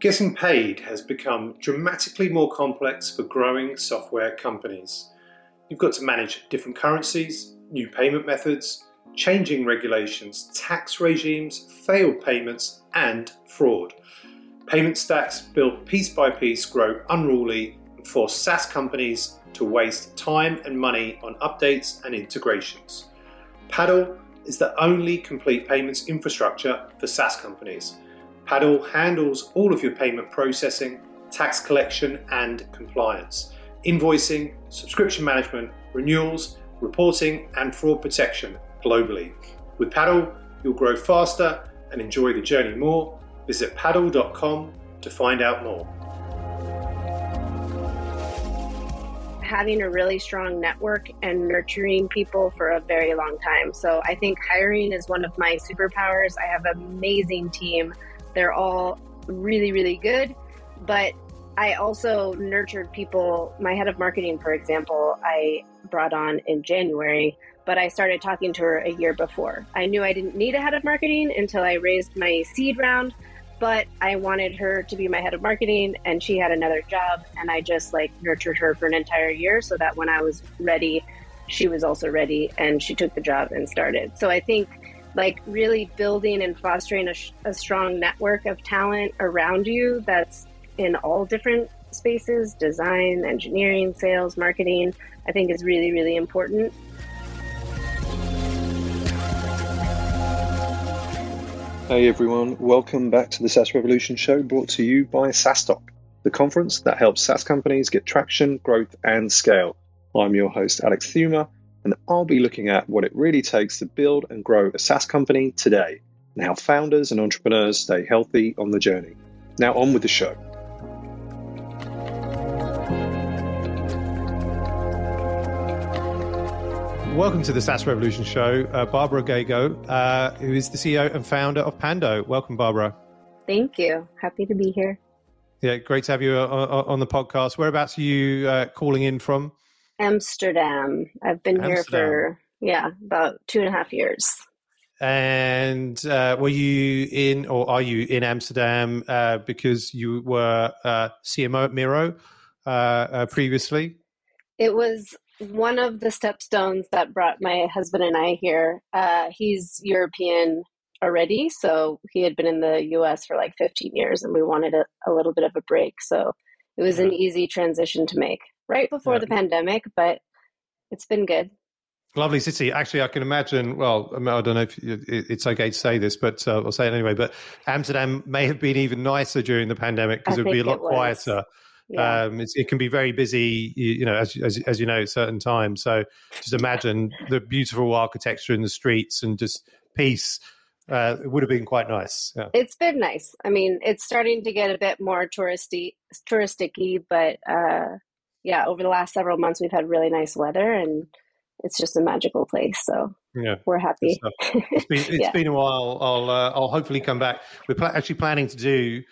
Getting paid has become dramatically more complex for growing software companies. You've got to manage different currencies, new payment methods, changing regulations, tax regimes, failed payments, and fraud. Payment stacks built piece by piece grow unruly and force SaaS companies to waste time and money on updates and integrations. Paddle is the only complete payments infrastructure for SaaS companies. Paddle handles all of your payment processing, tax collection, and compliance, invoicing, subscription management, renewals, reporting, and fraud protection globally. With Paddle, you'll grow faster and enjoy the journey more. Visit paddle.com to find out more. having a really strong network and nurturing people for a very long time. So I think hiring is one of my superpowers. I have an amazing team. They're all really, really good. But I also nurtured people. My head of marketing, for example, I brought on in January, but I started talking to her a year before. I knew I didn't need a head of marketing until I raised my seed round but I wanted her to be my head of marketing and she had another job and I just like nurtured her for an entire year so that when I was ready, she was also ready and she took the job and started. So I think like really building and fostering a, a strong network of talent around you that's in all different spaces, design, engineering, sales, marketing, I think is really, really important. Hey everyone, welcome back to the SaaS Revolution show brought to you by SaaStock, the conference that helps SaaS companies get traction, growth, and scale. I'm your host, Alex Theuma, and I'll be looking at what it really takes to build and grow a SaaS company today and how founders and entrepreneurs stay healthy on the journey. Now, on with the show. Welcome to the SaaS Revolution Show. Uh, Barbra Gago, uh, who is the CEO and founder of Pando. Welcome, Barbra. Thank you. Happy to be here. Yeah, great to have you on, on the podcast. Whereabouts are you uh, calling in from? Amsterdam. I've been Amsterdam. here for, yeah, about two and a half years. And uh, were you in, or are you in Amsterdam uh, because you were uh, CMO at Miro previously? It was one of the stepstones that brought my husband and I here. Uh, he's European already, so he had been in the U.S. for like 15 years, and we wanted a, a little bit of a break. So it was an easy transition to make right before yeah. the pandemic, but it's been good. Lovely city. Actually, I can imagine. Well, I don't know if it's okay to say this, but uh, I'll say it anyway. But Amsterdam may have been even nicer during the pandemic because it would be a lot quieter. Yeah. Um, it can be very busy, you, you know, as, as, as you know, at certain times. So just imagine the beautiful architecture in the streets and just peace. Uh, it would have been quite nice. Yeah. It's been nice. I mean, it's starting to get a bit more touristy, touristicy, but uh, yeah, over the last several months, we've had really nice weather, and it's just a magical place. So yeah, we're happy. It's been, it's yeah. been a while. I'll uh, I'll hopefully come back. We're pl- actually planning to do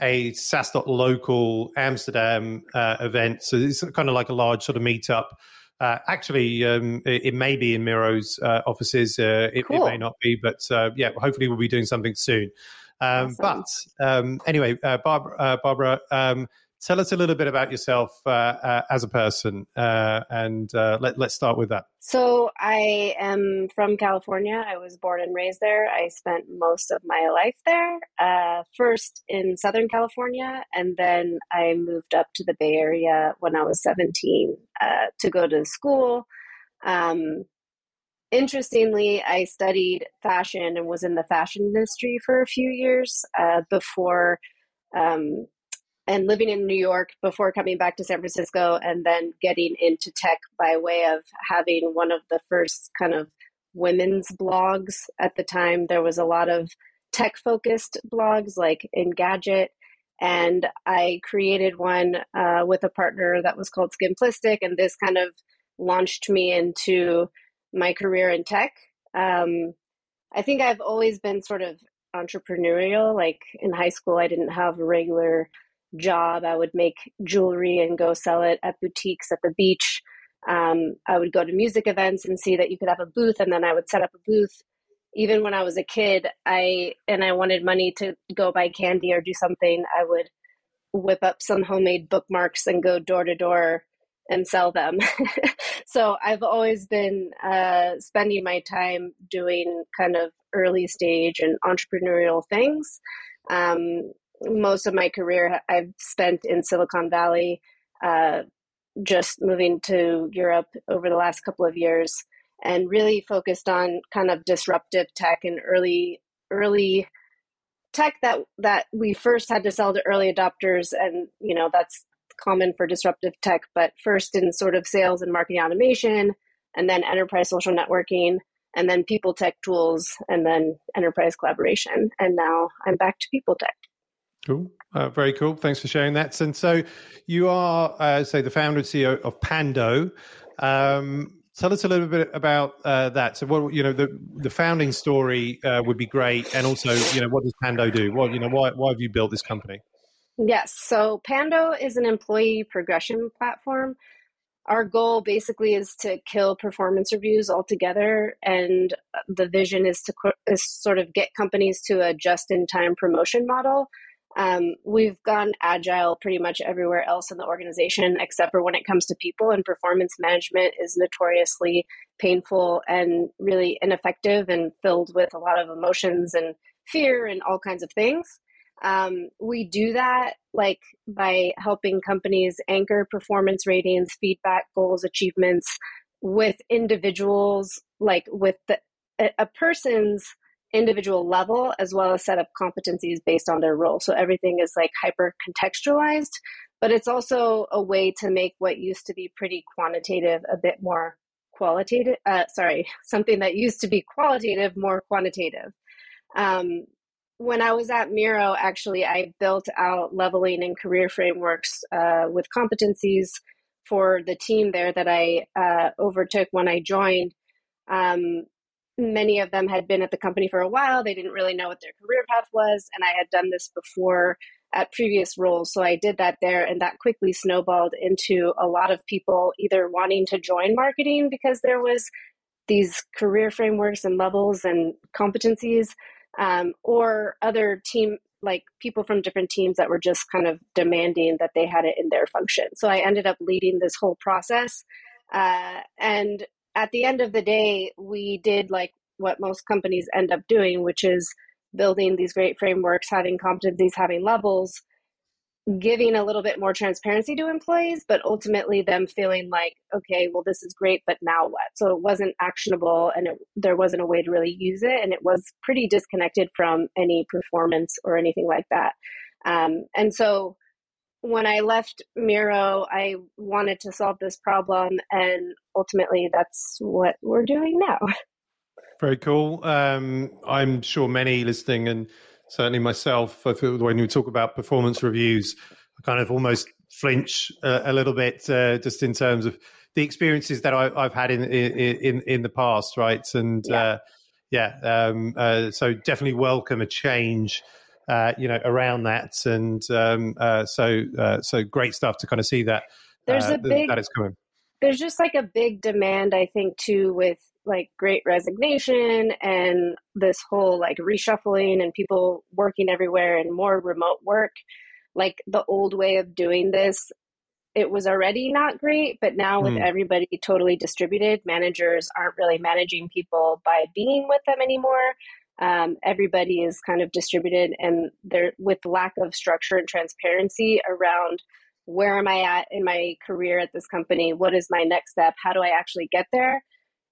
a SaaS.local Amsterdam uh, event. So it's kind of like a large sort of meetup. Uh, actually, um, it, it, may be in Miro's uh, offices. Uh, it, cool. it, may not be, but uh, yeah, hopefully we'll be doing something soon. Um, awesome. But um, anyway, uh, Barbra, Barbra um, tell us a little bit about yourself uh, uh, as a person, uh, and uh, let, us start with that. So, I am from California. I was born and raised there. I spent most of my life there, uh, first in Southern California, and then I moved up to the Bay Area when I was 17 uh, to go to school. Um, interestingly, I studied fashion and was in the fashion industry for a few years before um, and living in New York before coming back to San Francisco and then getting into tech by way of having one of the first kind of women's blogs at the time. There was a lot of tech focused blogs like Engadget. And I created one uh, with a partner that was called Skimplistic. And this kind of launched me into my career in tech. Um, I think I've always been sort of entrepreneurial. Like in high school, I didn't have a regular job. I would make jewelry and go sell it at boutiques at the beach. Um, I would go to music events and see that you could have a booth, and then I would set up a booth even when I was a kid, I and I wanted money to go buy candy or do something, I would whip up some homemade bookmarks and go door to door and sell them. so I've always been uh, spending my time doing kind of early stage and entrepreneurial things. Um, most of my career I've spent in Silicon Valley, uh, just moving to Europe over the last couple of years and really focused on kind of disruptive tech and early early tech that that we first had to sell to early adopters and you know that's common for disruptive tech but first in sort of sales and marketing automation and then enterprise social networking and then people tech tools and then enterprise collaboration. And now i'm back to people tech cool uh, very cool thanks for sharing that and so you are uh, say the founder and ceo of pando um, Tell us a little bit about uh, that. So, what you know, the the founding story uh, would be great, and also, you know, what does Pando do? What you know, why why have you built this company? Yes, so Pando is an employee progression platform. Our goal basically is to kill performance reviews altogether, and the vision is to is sort of get companies to a just in time promotion model um, we've gone agile pretty much everywhere else in the organization, except for when it comes to people, and performance management is notoriously painful and really ineffective and filled with a lot of emotions and fear and all kinds of things. Um, we do that like by helping companies anchor performance ratings, feedback, goals, achievements with individuals, like with the, a, a person's individual level as well as set up competencies based on their role. So everything is like hyper contextualized, but it's also a way to make what used to be pretty quantitative a bit more qualitative. Uh, sorry, something that used to be qualitative more quantitative. Um, when I was at Miro, actually, I built out leveling and career frameworks uh, with competencies for the team there that I uh, overtook when I joined. Um, many of them had been at the company for a while. They didn't really know what their career path was. And I had done this before at previous roles. So I did that there, and that quickly snowballed into a lot of people either wanting to join marketing because there was these career frameworks and levels and competencies, um, or other team like people from different teams that were just kind of demanding that they had it in their function. So I ended up leading this whole process. Uh, and at the end of the day, we did like what most companies end up doing, which is building these great frameworks, having competencies, having levels, giving a little bit more transparency to employees, but ultimately them feeling like, okay, well, this is great, but now what? So it wasn't actionable and it, there wasn't a way to really use it. And it was pretty disconnected from any performance or anything like that. Um, and so when I left Miro, I wanted to solve this problem, and ultimately, that's what we're doing now. Very cool. Um, I'm sure many listening, and certainly myself, I feel when you talk about performance reviews, I kind of almost flinch uh, a little bit, uh, just in terms of the experiences that I, have had in, in in the past, right? And yeah, uh, yeah um, uh, so definitely welcome a change uh, you know, around that. And um, uh, so, uh, so great stuff to kind of see that. There's uh, a big that is coming. There's just like a big demand, I think, too, with like great resignation and this whole like reshuffling and people working everywhere and more remote work. Like the old way of doing this, it was already not great, but now with mm. everybody totally distributed, managers aren't really managing people by being with them anymore um, everybody is kind of distributed and there with lack of structure and transparency around where am i at in my career at this company what is my next step how do i actually get there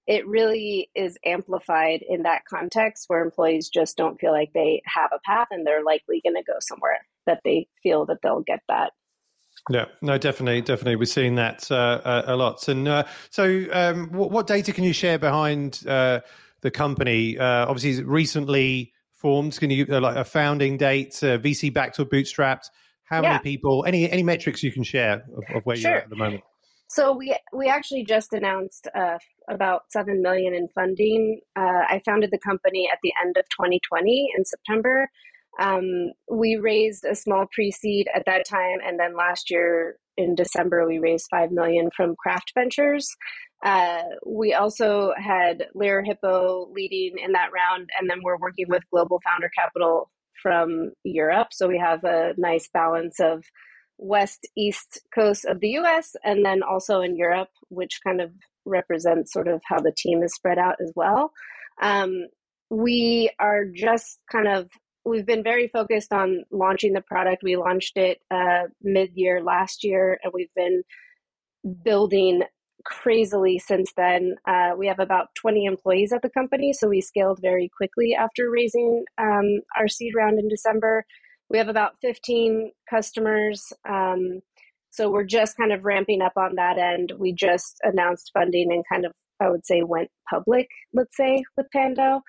it really is amplified in that context where employees just don't feel like they have a path and they're likely going to go somewhere that they feel that they'll get that yeah, no, definitely, definitely. We're seeing that uh, a, lot. And uh, so, um, what, what, data can you share behind uh, the company. Uh, obviously, recently formed. Can you uh, like a founding date, uh, VC backed or bootstrapped? How yeah. many people? Any any metrics you can share of, of where sure. you're at at the moment? So we we actually just announced uh, about seven million in funding. Uh, I founded the company at the end of 2020 in September. Um, we raised a small pre-seed at that time, and then last year in December we raised five million from Craft Ventures. Uh, we also had Lerer Hippeau leading in that round, and then we're working with Global Founder Capital from Europe. So we have a nice balance of west east coast of the US and then also in Europe, which kind of represents sort of how the team is spread out as well. Um, we are just kind of we've been very focused on launching the product. We launched it uh, mid year last year, and we've been building crazily since then. Uh, we have about 20 employees at the company, so we scaled very quickly after raising um, our seed round in December. We have about 15 customers. Um, so we're just kind of ramping up on that end. We just announced funding and kind of, I would say, went public, let's say, with Pando.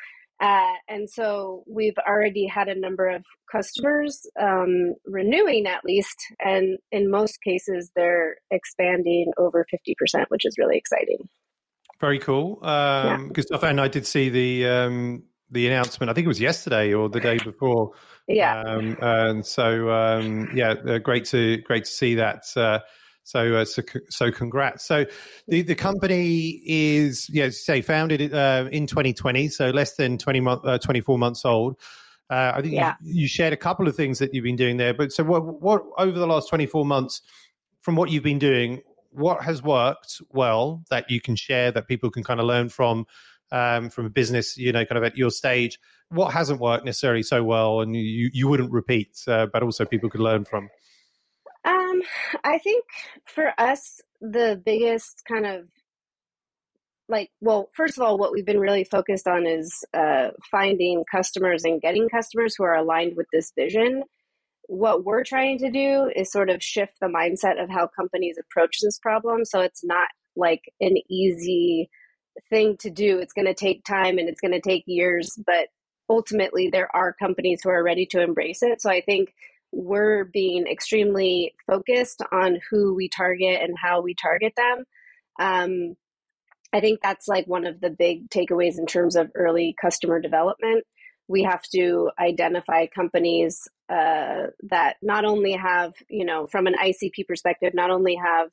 Uh, and so we've already had a number of customers um, renewing at least, and in most cases, they're expanding over 50%, which is really exciting. Very cool. Um, yeah. And I did see the um, the announcement. I think it was yesterday or the day before. Yeah. Um, and so, um, yeah, uh, great to great to see that. Uh, so, uh, so, so, congrats. So, the, the company is, yeah, say, founded uh, in 2020, so less than 20 month, uh, 24 months old. Uh, I think yeah. you, you, shared a couple of things that you've been doing there. But so, what, what over the last 24 months, from what you've been doing, what has worked well that you can share that people can kind of learn from, um, from a business, you know, kind of at your stage? What hasn't worked necessarily so well, and you you wouldn't repeat, uh, but also people could learn from. Um, I think for us, the biggest kind of like, well, first of all, what we've been really focused on is uh, finding customers and getting customers who are aligned with this vision. What we're trying to do is sort of shift the mindset of how companies approach this problem. So it's not like an easy thing to do. It's going to take time and it's going to take years, but ultimately there are companies who are ready to embrace it. So I think we're being extremely focused on who we target and how we target them. Um, I think that's like one of the big takeaways in terms of early customer development. We have to identify companies uh, that not only have, you know, from an ICP perspective, not only have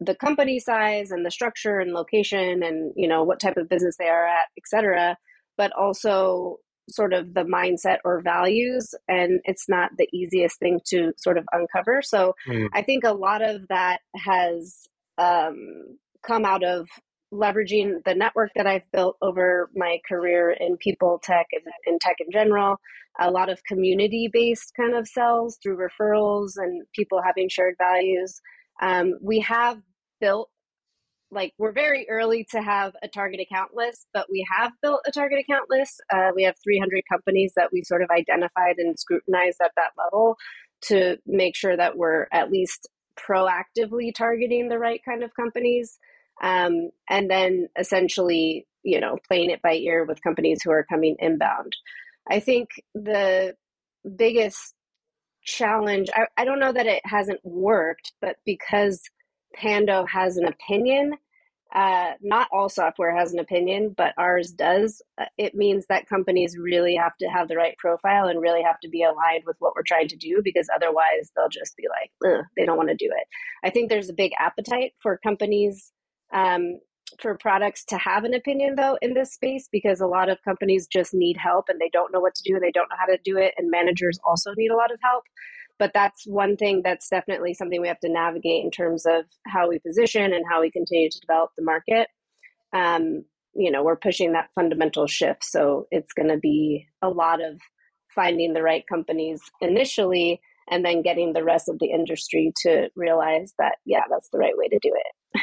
the company size and the structure and location and you know what type of business they are at, et cetera, but also sort of the mindset or values and it's not the easiest thing to sort of uncover. So mm. i think a lot of that has um, come out of leveraging the network that i've built over my career in people tech and in tech in general. A lot of community based kind of sells through referrals and people having shared values. Um, we have built like we're very early to have a target account list, but we have built a target account list. Uh, we have 300 companies that we sort of identified and scrutinized at that level to make sure that we're at least proactively targeting the right kind of companies. Um, and then essentially, you know, playing it by ear with companies who are coming inbound. I think the biggest challenge, I, I don't know that it hasn't worked, but because Pando has an opinion. Uh, not all software has an opinion, but ours does. Uh, it means that companies really have to have the right profile and really have to be aligned with what we're trying to do because otherwise they'll just be like, they don't want to do it. I think there's a big appetite for companies, um, for products to have an opinion though in this space because a lot of companies just need help and they don't know what to do and they don't know how to do it. And managers also need a lot of help but that's one thing that's definitely something we have to navigate in terms of how we position and how we continue to develop the market um, you know we're pushing that fundamental shift so it's going to be a lot of finding the right companies initially and then getting the rest of the industry to realize that yeah that's the right way to do it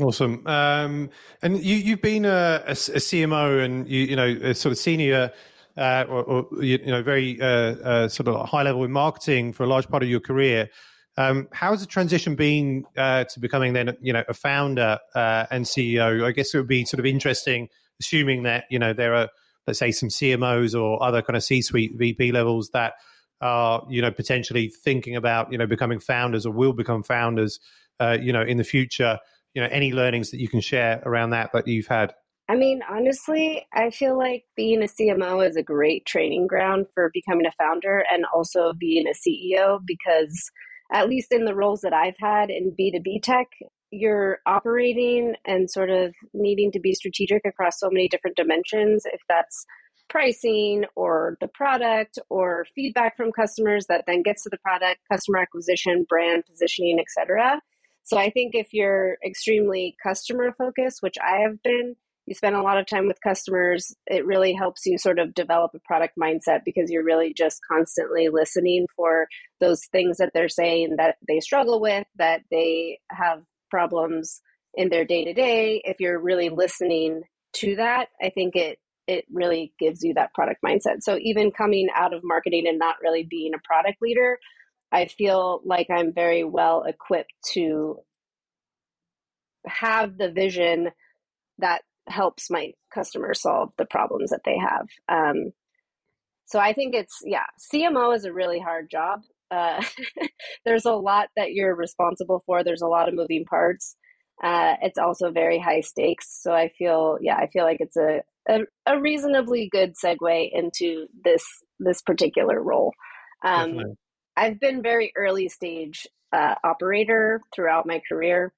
Awesome. Um, and you, you've been a, a, a, CMO and you, you know, a sort of senior uh, or, or, you know very uh, uh, sort of high level in marketing for a large part of your career. Um, how has the transition been uh, to becoming then you know a founder uh, and CEO? I guess it would be sort of interesting, assuming that you know there are let's say some CMOs or other kind of C-suite VP levels that are you know potentially thinking about you know becoming founders or will become founders uh, you know in the future. You know any learnings that you can share around that that you've had. I mean, honestly, I feel like being a CMO is a great training ground for becoming a founder and also being a CEO because, at least in the roles that I've had in B2B tech, you're operating and sort of needing to be strategic across so many different dimensions, if that's pricing or the product or feedback from customers that then gets to the product, customer acquisition, brand positioning, etc. So I think if you're extremely customer focused, which I have been, you spend a lot of time with customers, it really helps you sort of develop a product mindset because you're really just constantly listening for those things that they're saying that they struggle with, that they have problems in their day to day. If you're really listening to that, I think it it really gives you that product mindset. So even coming out of marketing and not really being a product leader, I feel like I'm very well equipped to have the vision that helps my customers solve the problems that they have. Um, so I think it's yeah, CMO is a really hard job. Uh, there's a lot that you're responsible for. There's a lot of moving parts. Uh, it's also very high stakes. So I feel yeah, I feel like it's a, a, a reasonably good segue into this this particular role. Um, I've been very early stage uh, operator throughout my career.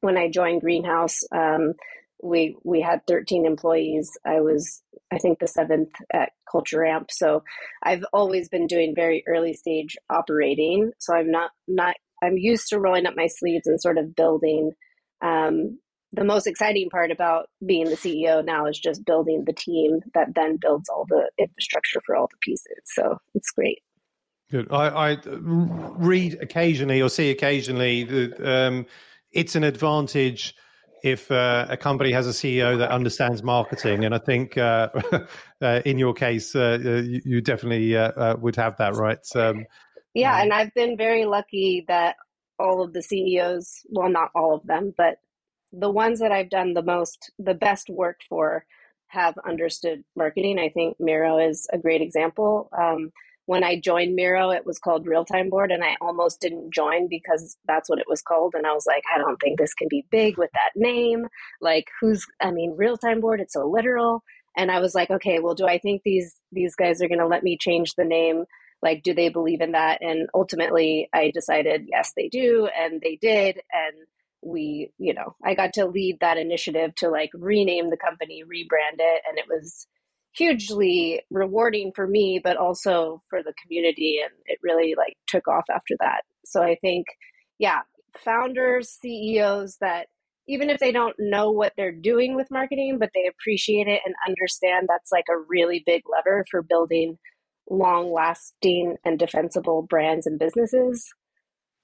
When I joined Greenhouse, um, we we had 13 employees. I was I think the seventh at Culture Amp. So I've always been doing very early stage operating. So I'm not not I'm used to rolling up my sleeves and sort of building. Um, the most exciting part about being the CEO now is just building the team that then builds all the infrastructure for all the pieces. So it's great. Good. I, I read occasionally or see occasionally that um, it's an advantage if uh, a company has a CEO that understands marketing, and I think uh, uh, in your case, uh, you, you, definitely uh, uh, would have that, right? Um, yeah, and I've been very lucky that all of the CEOs, well, not all of them, but the ones that I've done the most, the best work for, have understood marketing. I think Miro is a great example. Um, when I joined Miro, it was called Real Time Board, and I almost didn't join because that's what it was called. And I was like, I don't think this can be big with that name. Like, who's? I mean, Real Time Board. It's so literal. And I was like, okay, well, do I think these these guys are going to let me change the name? Like, do they believe in that? And ultimately, I decided yes, they do, and they did, and we, you know, I got to lead that initiative to like rename the company, rebrand it, and it was hugely rewarding for me but also for the community and it really like took off after that. So i think yeah founders ceos that even if they don't know what they're doing with marketing but they appreciate it and understand that's like a really big lever for building long lasting and defensible brands and businesses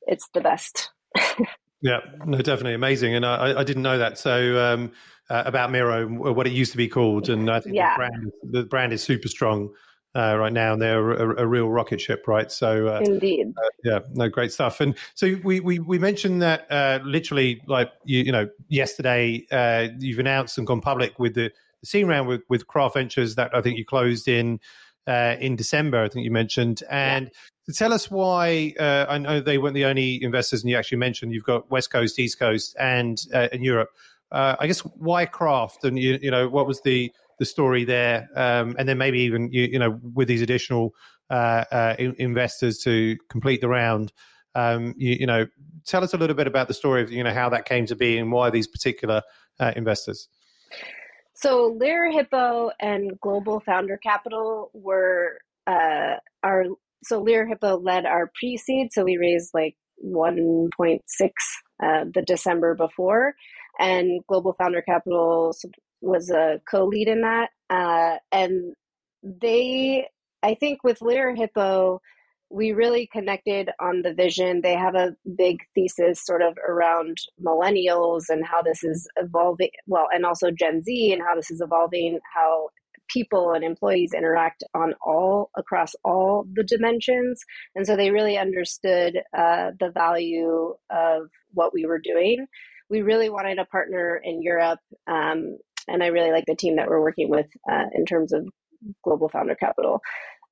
it's the best yeah no definitely amazing and i, I didn't know that so um, uh, about Miro, what it used to be called, and I think yeah. the, brand, the brand is super strong uh, right now, and they're a, a, real rocket ship, right? So, uh, indeed, uh, yeah, no, great stuff. And so we we, we mentioned that uh, literally, like you, you know, yesterday uh, you've announced and gone public with the, the seed round with with Craft Ventures that I think you closed in in December. I think you mentioned and. Yeah. Tell us why, I know they weren't the only investors, and you actually mentioned you've got West Coast, East Coast, and in Europe uh, I guess why craft, and you, you know what was the the story there, um, and then maybe even you, you know with these additional uh, uh, investors to complete the round. Um, you, you, know, tell us a little bit about the story of you know how that came to be and why these particular uh, investors. So Lerer Hippeau and Global Founder Capital were uh, our so Lerer Hippeau led our pre-seed, so we raised like 1.6 uh, the December before, and Global Founder Capital was a co-lead in that. Uh, and they, I think, with Lerer Hippeau, we really connected on the vision. They have a big thesis sort of around millennials and how this is evolving, well, and also Gen Z and how this is evolving, how people and employees interact on all across all the dimensions. And so they really understood uh, the value of what we were doing we really wanted a partner in Europe. Um, and I really like the team that we're working with uh, in terms of global founder capital.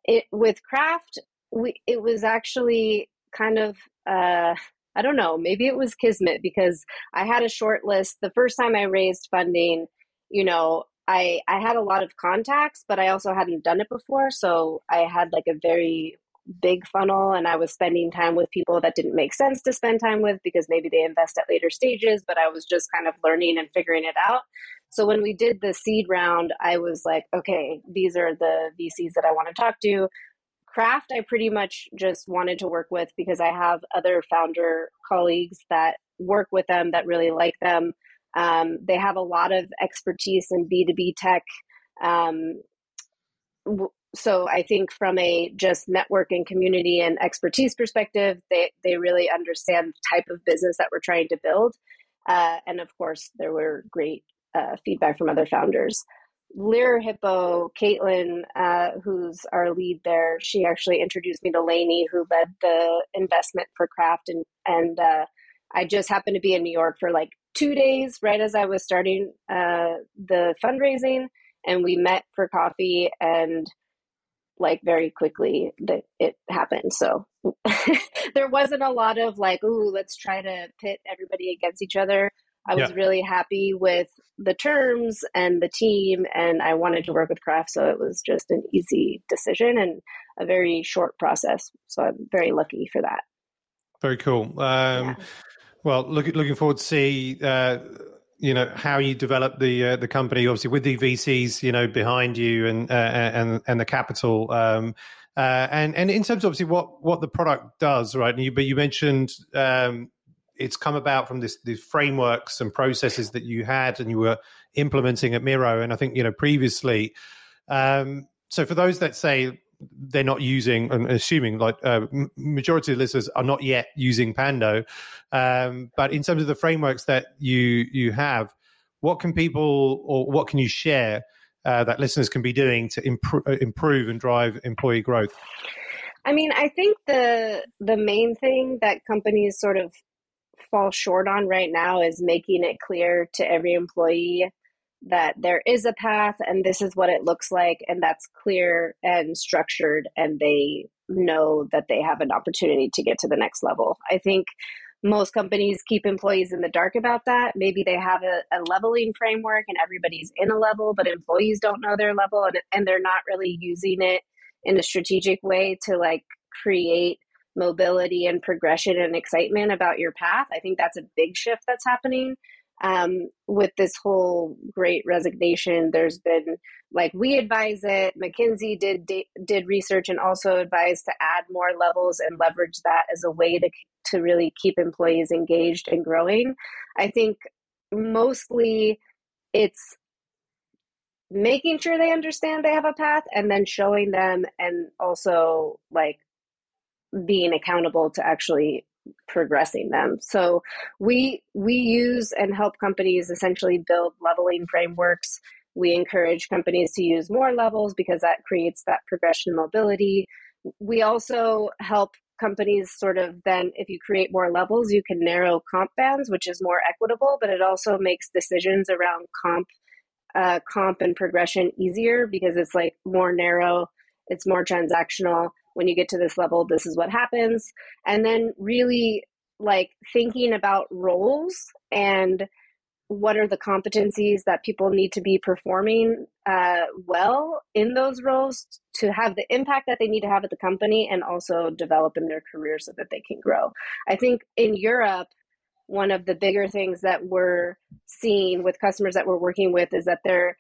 It, with Craft, we, it was actually kind of, uh, I don't know, maybe it was Kismet because I had a short list. The first time I raised funding, you know, I, I had a lot of contacts, but I also hadn't done it before. So I had like a very big funnel and I was spending time with people that didn't make sense to spend time with because maybe they invest at later stages, but I was just kind of learning and figuring it out. So when we did the seed round, I was like, okay, these are the VCs that I want to talk to. Craft, I pretty much just wanted to work with because I have other founder colleagues that work with them that really like them. Um, they have a lot of expertise in B2B tech. Um, so I think from a just network and community and expertise perspective, they, they really understand the type of business that we're trying to build. Uh, and of course, there were great uh, feedback from other founders. Lerer Hippeau, Caitlin, uh, who's our lead there, she actually introduced me to Lainey, who led the investment for Craft. And, and uh, I just happened to be in New York for like two days right as I was starting uh, the fundraising. And we met for coffee and like very quickly that it happened. So there wasn't a lot of like, ooh, let's try to pit everybody against each other. I was yeah. really happy with the terms and the team, and I wanted to work with Craft, so it was just an easy decision and a very short process. So I'm very lucky for that. Very cool. Um, yeah. Well, look, looking forward to see uh, you know how you develop the uh, the company, obviously with the VCs, you know, behind you and uh, and and the capital. Um, uh, and and in terms of obviously what what the product does, right? You, but you mentioned um, it's come about from this these frameworks and processes that you had and you were implementing at Miro, and I think you know previously. Um, so for those that say they're not using and assuming like uh, majority of listeners are not yet using pando. Um, but in terms of the frameworks that you you have what can people or what can you share uh, that listeners can be doing to improve, uh, improve and drive employee growth? I mean i think the the main thing that companies sort of fall short on right now is making it clear to every employee that there is a path and this is what it looks like and that's clear and structured and they know that they have an opportunity to get to the next level. I think most companies keep employees in the dark about that. Maybe they have a, a leveling framework and everybody's in a level but employees don't know their level and, and they're not really using it in a strategic way to like create mobility and progression and excitement about your path. I think that's a big shift that's happening um, with this whole great resignation there's been like we advise it mckinsey did did research and also advised to add more levels and leverage that as a way to to really keep employees engaged and growing. I think mostly it's making sure they understand they have a path and then showing them and also like being accountable to actually progressing them. So we we use and help companies essentially build leveling frameworks. We encourage companies to use more levels because that creates that progression mobility. We also help companies sort of then if you create more levels you can narrow comp bands which is more equitable but it also makes decisions around comp uh, comp and progression easier because it's like more narrow it's more transactional when you get to this level, this is what happens. And then really like thinking about roles and what are the competencies that people need to be performing uh, well in those roles to have the impact that they need to have at the company and also develop in their career so that they can grow. I think in Europe, one of the bigger things that we're seeing with customers that we're working with is that they're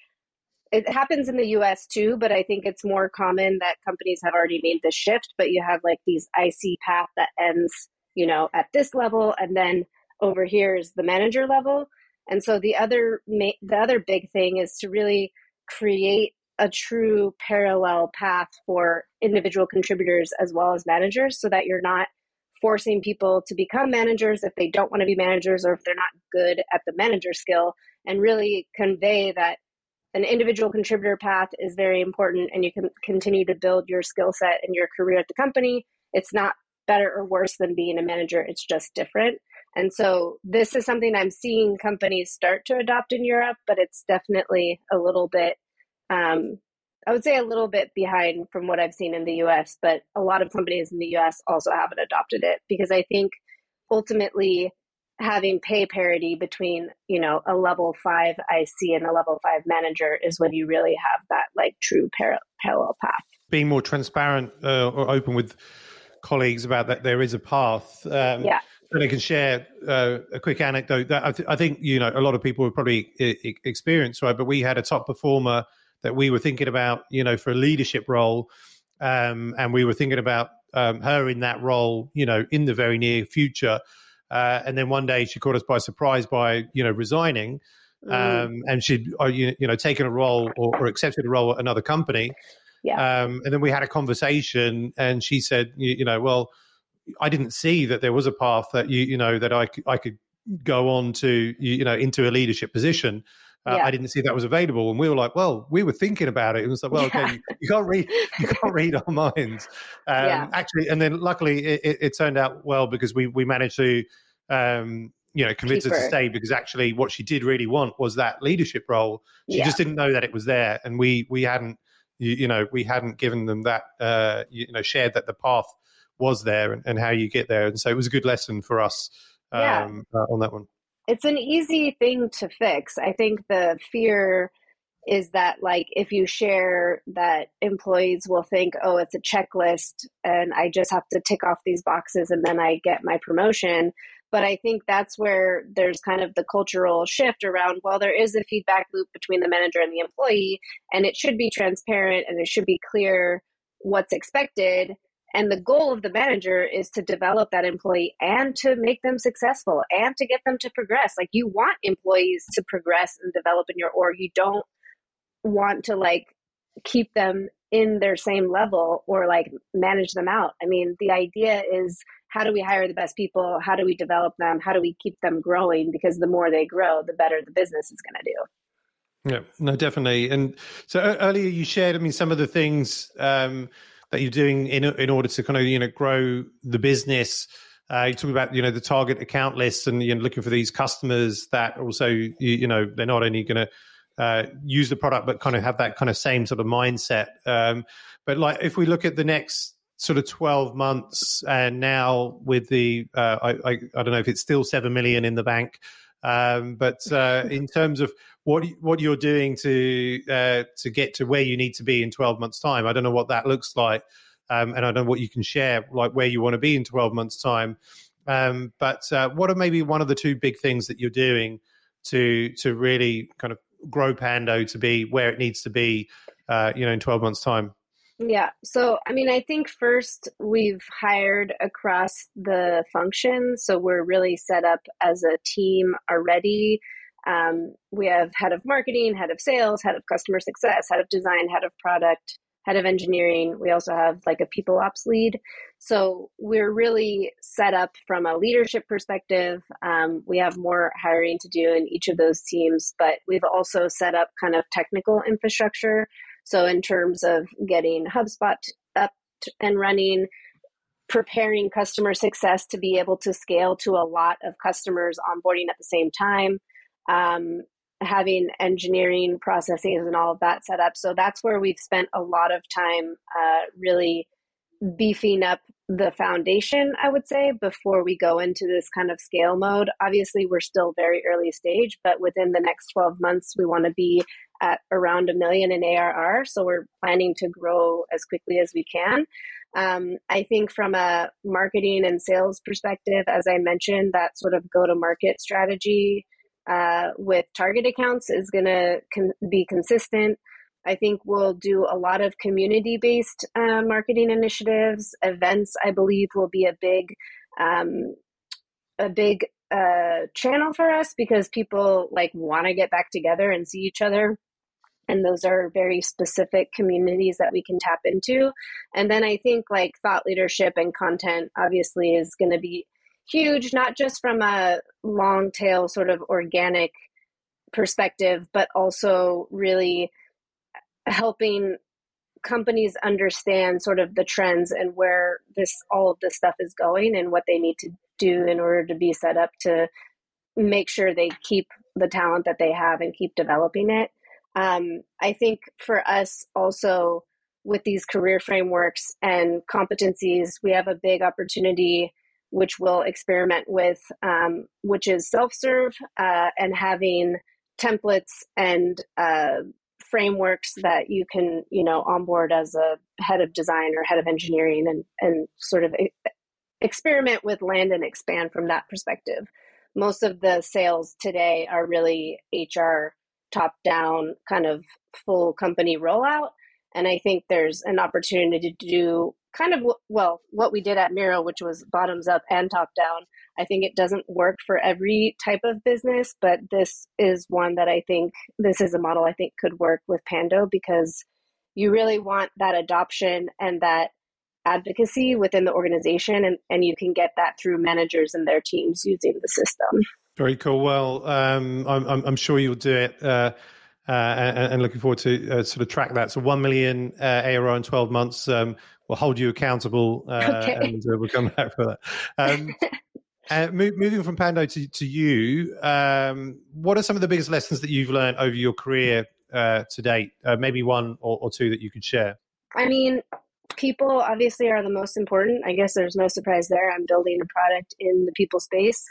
it happens in the US too, but I think it's more common that companies have already made the shift, but you have like these IC path that ends, you know, at this level and then over here is the manager level. And so the other the other big thing is to really create a true parallel path for individual contributors as well as managers so that you're not forcing people to become managers if they don't want to be managers or if they're not good at the manager skill and really convey that an individual contributor path is very important and you can continue to build your skill set and your career at the company. It's not better or worse than being a manager, it's just different. And so this is something I'm seeing companies start to adopt in Europe, but it's definitely a little bit, um, I would say a little bit behind from what I've seen in the US, but a lot of companies in the US also haven't adopted it because I think ultimately having pay parity between you know a level five IC and a level five manager is when you really have that like true par- parallel path. being more transparent uh, or open with colleagues about that there is a path. Um, yeah. And I can share uh, a quick anecdote that I, th- I, think you know a lot of people would probably I- experience, right? But we had a top performer that we were thinking about, you know, for a leadership role, um, and we were thinking about um, her in that role, you know, in the very near future. Uh, and then one day she caught us by surprise by you know resigning, mm. um, and she'd uh, you, you know taken a role or, or, accepted a role at another company. Yeah. Um, and then we had a conversation, and she said, you, you, know, well, I didn't see that there was a path that you you know that I I could go on to you know into a leadership position. Uh, yeah. I didn't see that was available, and we were like, "Well, we were thinking about it." It was like, "Well, yeah. okay, you, you, can't read, you can't read our minds." Um, yeah. Actually, and then luckily, it, it, it, turned out well because we we managed to, um, you know, convince Keep her to stay because actually, what she did really want was that leadership role. She just didn't know that it was there, and we we hadn't, you, you know, we hadn't given them that, uh, you know, shared that the path was there and, and, how you get there, and so it was a good lesson for us um, uh, on that one it's an easy thing to fix. I think the fear is that like if you share that employees will think oh it's a checklist and i just have to tick off these boxes and then i get my promotion but i think that's where there's kind of the cultural shift around well there is a feedback loop between the manager and the employee and it should be transparent and it should be clear what's expected and the goal of the manager is to develop that employee and to make them successful and to get them to progress. Like you want employees to progress and develop in your org. You don't want to like keep them in their same level or like manage them out. I mean, the idea is how do we hire the best people? How do we develop them? How do we keep them growing? Because the more they grow, the better the business is going to do. Yeah, no, definitely. And so earlier you shared, I mean, some of the things um, that you're doing in in order to kind of you know grow the business. Uh, you talk about you know the target account lists and you're looking for these customers that also you, you know they're not only going to uh, use the product but kind of have that kind of same sort of mindset. Um, but like if we look at the next sort of 12 months and now with the uh, I, I, I don't know if it's still 7 million in the bank um, but uh, in terms of what what you're doing to uh, to get to where you need to be in 12 months time. I don't know what that looks like, um, and I don't know what you can share, like where you want to be in 12 months time. Um, but uh, what are maybe one of the two big things that you're doing to to really kind of grow Pando to be where it needs to be, uh, you know, in 12 months time? Yeah. So, I mean, I think first we've hired across the function. So we're really set up as a team already. Um, we have head of marketing, head of sales, head of customer success, head of design, head of product, head of engineering. We also have like a people ops lead. So we're really set up from a leadership perspective. Um, we have more hiring to do in each of those teams, but we've also set up kind of technical infrastructure. So in terms of getting HubSpot up and running, preparing customer success to be able to scale to a lot of customers onboarding at the same time um, having engineering processes and all of that set up. So that's where we've spent a lot of time uh, really beefing up the foundation, I would say, before we go into this kind of scale mode. Obviously, we're still very early stage, but within the next 12 months, we want to be at around a million in ARR. So we're planning to grow as quickly as we can. Um, I think from a marketing and sales perspective, as I mentioned, that sort of go to market strategy uh, with target accounts is going to con- be consistent. I think we'll do a lot of community based uh, marketing initiatives. Events, I believe, will be a big, um, a big uh, channel for us because people like want to get back together and see each other. And those are very specific communities that we can tap into. And then I think like thought leadership and content obviously is going to be huge, not just from a long tail sort of organic perspective, but also really helping companies understand sort of the trends and where this all of this stuff is going and what they need to do in order to be set up to make sure they keep the talent that they have and keep developing it. Um, I think for us also with these career frameworks and competencies, we have a big opportunity which we'll experiment with, um, which is self serve uh, and having templates and uh, frameworks that you can you know onboard as a head of design or head of engineering and and sort of experiment with land and expand from that perspective. Most of the sales today are really hr top down kind of full company rollout and i think there's an opportunity to do kind of well what we did at miro which was bottoms up and top down I think it doesn't work for every type of business, but this is one that I think this is a model I think could work with Pando because you really want that adoption and that advocacy within the organization and, and you can get that through managers and their teams using the system. Very cool. Well, um, I'm, I'm, sure you'll do it. Uh, uh, and, and, looking forward to uh, sort of track that. So one million uh, ARR in twelve months. Um, we'll hold you accountable, uh, okay. and uh, we'll come back for that. Um, Uh, moving from Pando to, to you, um, what are some of the biggest lessons that you've learned over your career uh, to date? Uh, maybe one or, or, two that you could share. I mean, people obviously are the most important. I guess there's no surprise there. I'm building a product in the people space.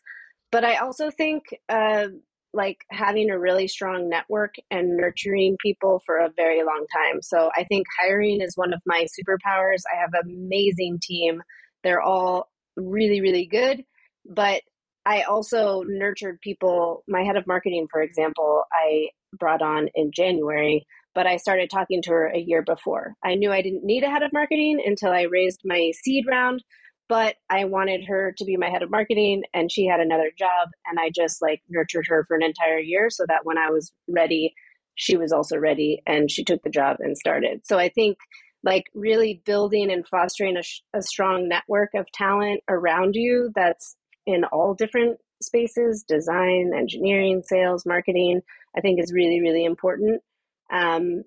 But I also think uh, like having a really strong network and nurturing people for a very long time. So I think hiring is one of my superpowers. I have an amazing team. They're all really, really good but I also nurtured people. My head of marketing, for example, I brought on in January, but I started talking to her a year before. I knew I didn't need a head of marketing until I raised my seed round, but I wanted her to be my head of marketing and she had another job and I just like nurtured her for an entire year so that when I was ready, she was also ready and she took the job and started. So I think like really building and fostering a, a strong network of talent around you that's in all different spaces design engineering sales marketing i think is really really important um,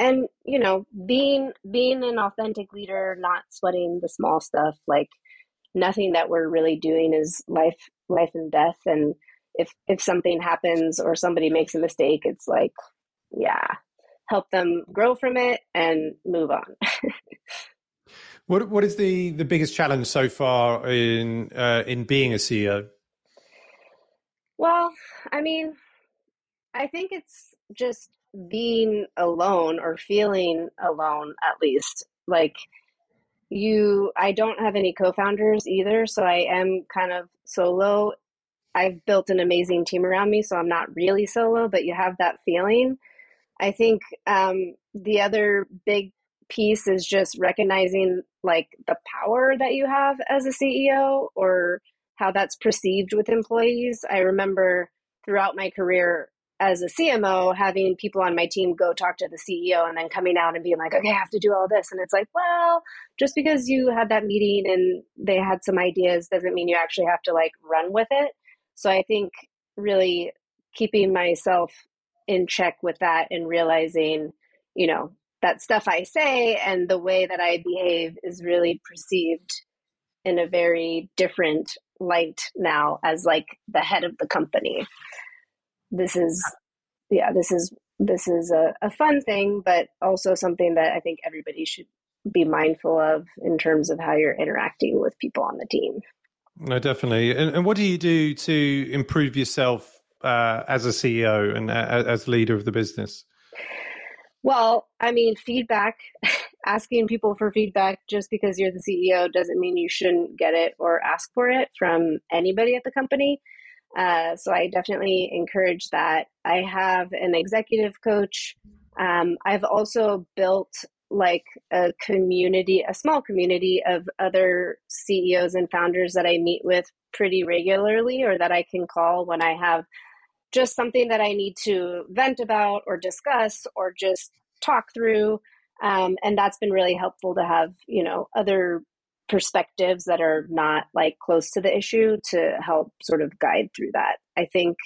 and you know being being an authentic leader not sweating the small stuff like nothing that we're really doing is life life and death and if if something happens or somebody makes a mistake it's like yeah help them grow from it and move on What what is the the biggest challenge so far in uh, in being a CEO? Well, I mean, I think it's just being alone or feeling alone at least. Like you I don't have any co-founders either, so I am kind of solo. I've built an amazing team around me, so I'm not really solo, but you have that feeling. I think um, the other big piece is just recognizing like the power that you have as a CEO or how that's perceived with employees. I remember throughout my career as a CMO having people on my team go talk to the CEO and then coming out and being like, okay, I have to do all this. And it's like, well, just because you had that meeting and they had some ideas doesn't mean you actually have to like run with it. So I think really keeping myself in check with that and realizing, you know, that stuff I say and the way that I behave is really perceived in a very different light now as like the head of the company. This is yeah, this is this is a, a fun thing, but also something that I think everybody should be mindful of in terms of how you're interacting with people on the team. No, definitely. And, and what do you do to improve yourself uh, as a CEO and uh, as leader of the business? Well, I mean, feedback, asking people for feedback just because you're the CEO doesn't mean you shouldn't get it or ask for it from anybody at the company. Uh, so I definitely encourage that. I have an executive coach. Um, I've also built like a community, a small community of other CEOs and founders that I meet with pretty regularly or that I can call when I have just something that I need to vent about or discuss or just talk through. Um, and that's been really helpful to have, you know, other perspectives that are not like close to the issue to help sort of guide through that. I think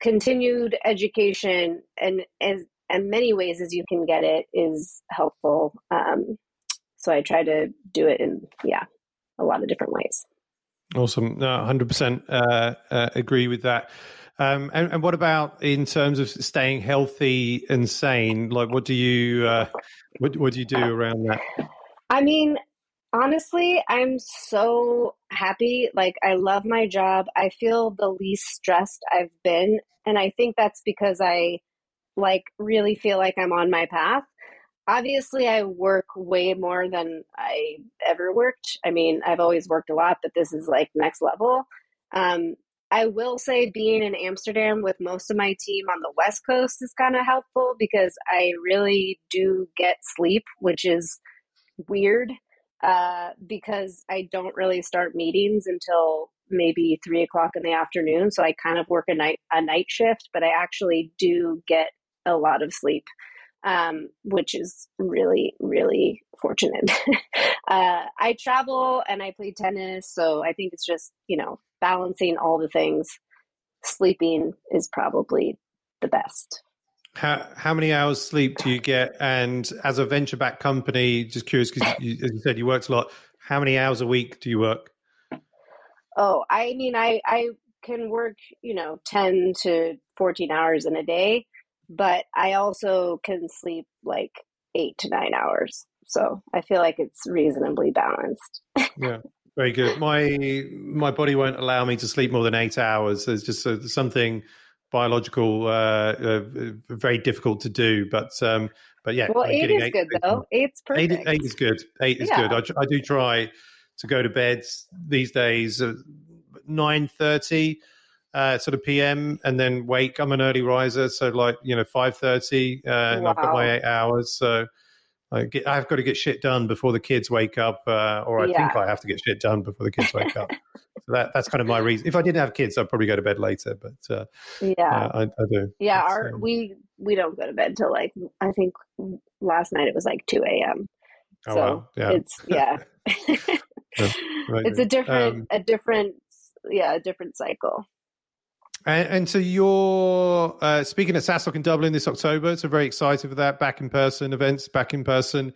continued education and as and many ways as you can get it is helpful. Um, so I try to do it in yeah a lot of different ways. Awesome, no, hundred uh, percent uh, agree with that. Um, and, and, what about in terms of staying healthy and sane? Like, what do you uh, what, what do you do around that? I mean, honestly, I'm so happy. Like, I love my job. I feel the least stressed I've been, and I think that's because I like really feel like I'm on my path. Obviously, I work way more than I ever worked. I mean, I've always worked a lot, but this is like next level. Um, I will say being in Amsterdam with most of my team on the West Coast is kind of helpful because I really do get sleep, which is weird uh, because I don't really start meetings until maybe three o'clock in the afternoon. So I kind of work a night a night shift, but I actually do get a lot of sleep, um, which is really really fortunate. uh, I travel and I play tennis, so I think it's just you know balancing all the things. Sleeping is probably the best. How, how many hours sleep do you get? And as a venture back company, just curious because as you said, you worked a lot. How many hours a week do you work? Oh, I mean, I I can work, you know, ten to fourteen hours in a day, but I also can sleep like eight to nine hours. So I feel like it's reasonably balanced. yeah, very good. My my body won't allow me to sleep more than eight hours. There's just a, something biological, uh, uh, very difficult to do. But um, but yeah, well, eight is eight, good though. Eight's perfect. Eight, eight is good. Eight is yeah. good. I, I do try to go to bed these days at nine thirty. Uh, sort of PM and then wake. I'm an early riser, so like you know five thirty, uh, and. I've got my eight hours. So I get, I've got to get shit done before the kids wake up, uh, or I yeah. think I have to get shit done before the kids wake up. so that that's kind of my reason. If I didn't have kids, I'd probably go to bed later. But uh, yeah, I, I, do. Yeah, our um, we we don't go to bed till like I think last night it was like two a.m. Oh, so wow. yeah. it's yeah. it's a different um, a different yeah a different cycle and, and so you're uh, speaking at SaaStock in Dublin this October so very excited for that. Back in person events back in person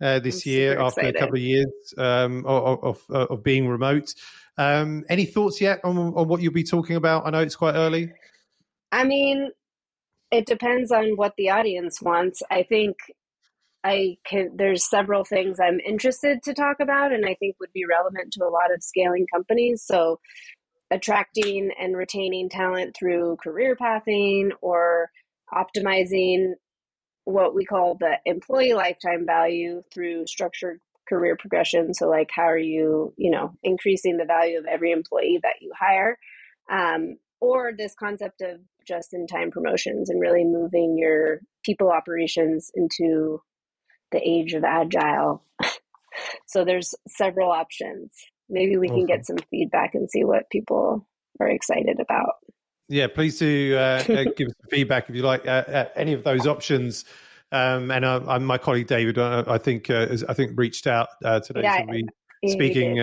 uh, this I'm year after a couple of years um, of, of, of, being remote. Um, any thoughts yet on, on what you'll be talking about? I know it's quite early. I mean it depends on what the audience wants. I think I can there's several things I'm interested to talk about and I think would be relevant to a lot of scaling companies. So attracting and retaining talent through career pathing or optimizing what we call the employee lifetime value through structured career progression. So like how are you, you know, increasing the value of every employee that you hire? Um, or this concept of just in time promotions and really moving your people operations into the age of agile. so there's several options. Maybe we can get some feedback and see what people are excited about. Yeah, please do uh, uh give us feedback if you like uh, uh, any of those options. Um, and uh, my colleague David, uh, I think, I think reached out today. Yeah, so we speaking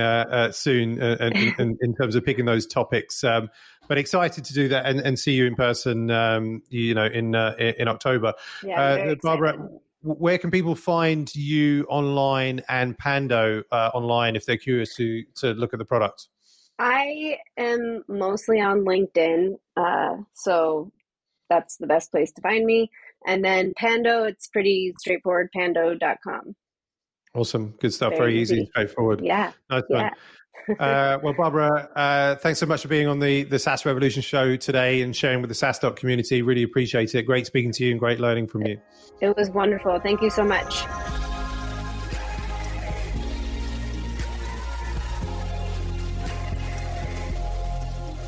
soon in, in, in, terms of picking those topics. Um, but excited to do that and, and see you in person. Um, you know, in in October. Yeah, Barbra where can people find you online and Pando uh, online if they're curious to to look at the product? I am mostly on LinkedIn, uh, so that's the best place to find me. And then Pando, it's pretty straightforward. Pando.com. Awesome, good stuff. Very, Very easy and straightforward. Yeah, nice yeah. Uh, well, Barbra, uh, thanks so much for being on the, the SaaS Revolution show today and sharing with the SaaStock community. Really appreciate it. Great speaking to you and great learning from you. It was wonderful. Thank you so much.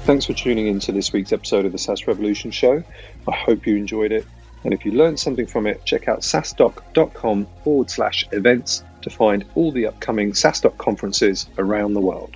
Thanks for tuning in to this week's episode of the SaaS Revolution show. I hope you enjoyed it. And if you learned something from it, check out saastock.com forward slash events to find all the upcoming SaaStock conferences around the world.